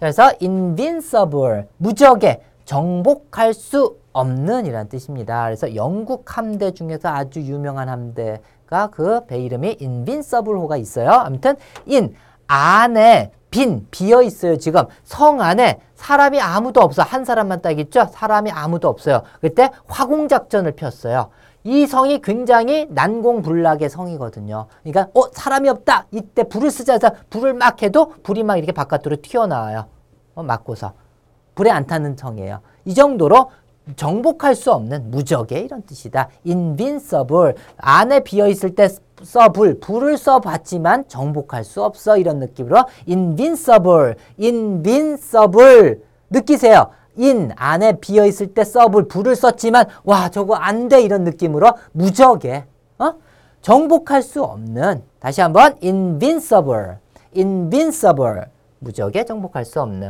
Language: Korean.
그래서 invincible 무적에 정복할 수 없는 이란 뜻입니다. 그래서 영국 함대 중에서 아주 유명한 함대가 그 배 이름이 invincible호가 있어요. 아무튼 in 안에 빈 비어 있어요. 지금 성 안에 사람이 아무도 없어. 한 사람만 딱 있죠. 사람이 아무도 없어요. 그때 화공 작전을 폈어요. 이 성이 굉장히 난공불락의 성이거든요. 그러니까 어 사람이 없다. 이때 불을 쓰자 해서 불을 막 해도 불이 막 이렇게 바깥으로 튀어나와요. 어, 맞고서 불에 안 타는 성이에요. 이 정도로 정복할 수 없는 무적의 이런 뜻이다. invincible 안에 비어 있을 때 써 불, 불을 써 봤지만 정복할 수 없어 이런 느낌으로 invincible, invincible 느끼세요. in 안에 비어 있을 때 써불 불을 썼지만 와 저거 안 돼 이런 느낌으로 무적의 어? 정복할 수 없는 다시 한번 invincible, invincible 무적에 정복할 수 없는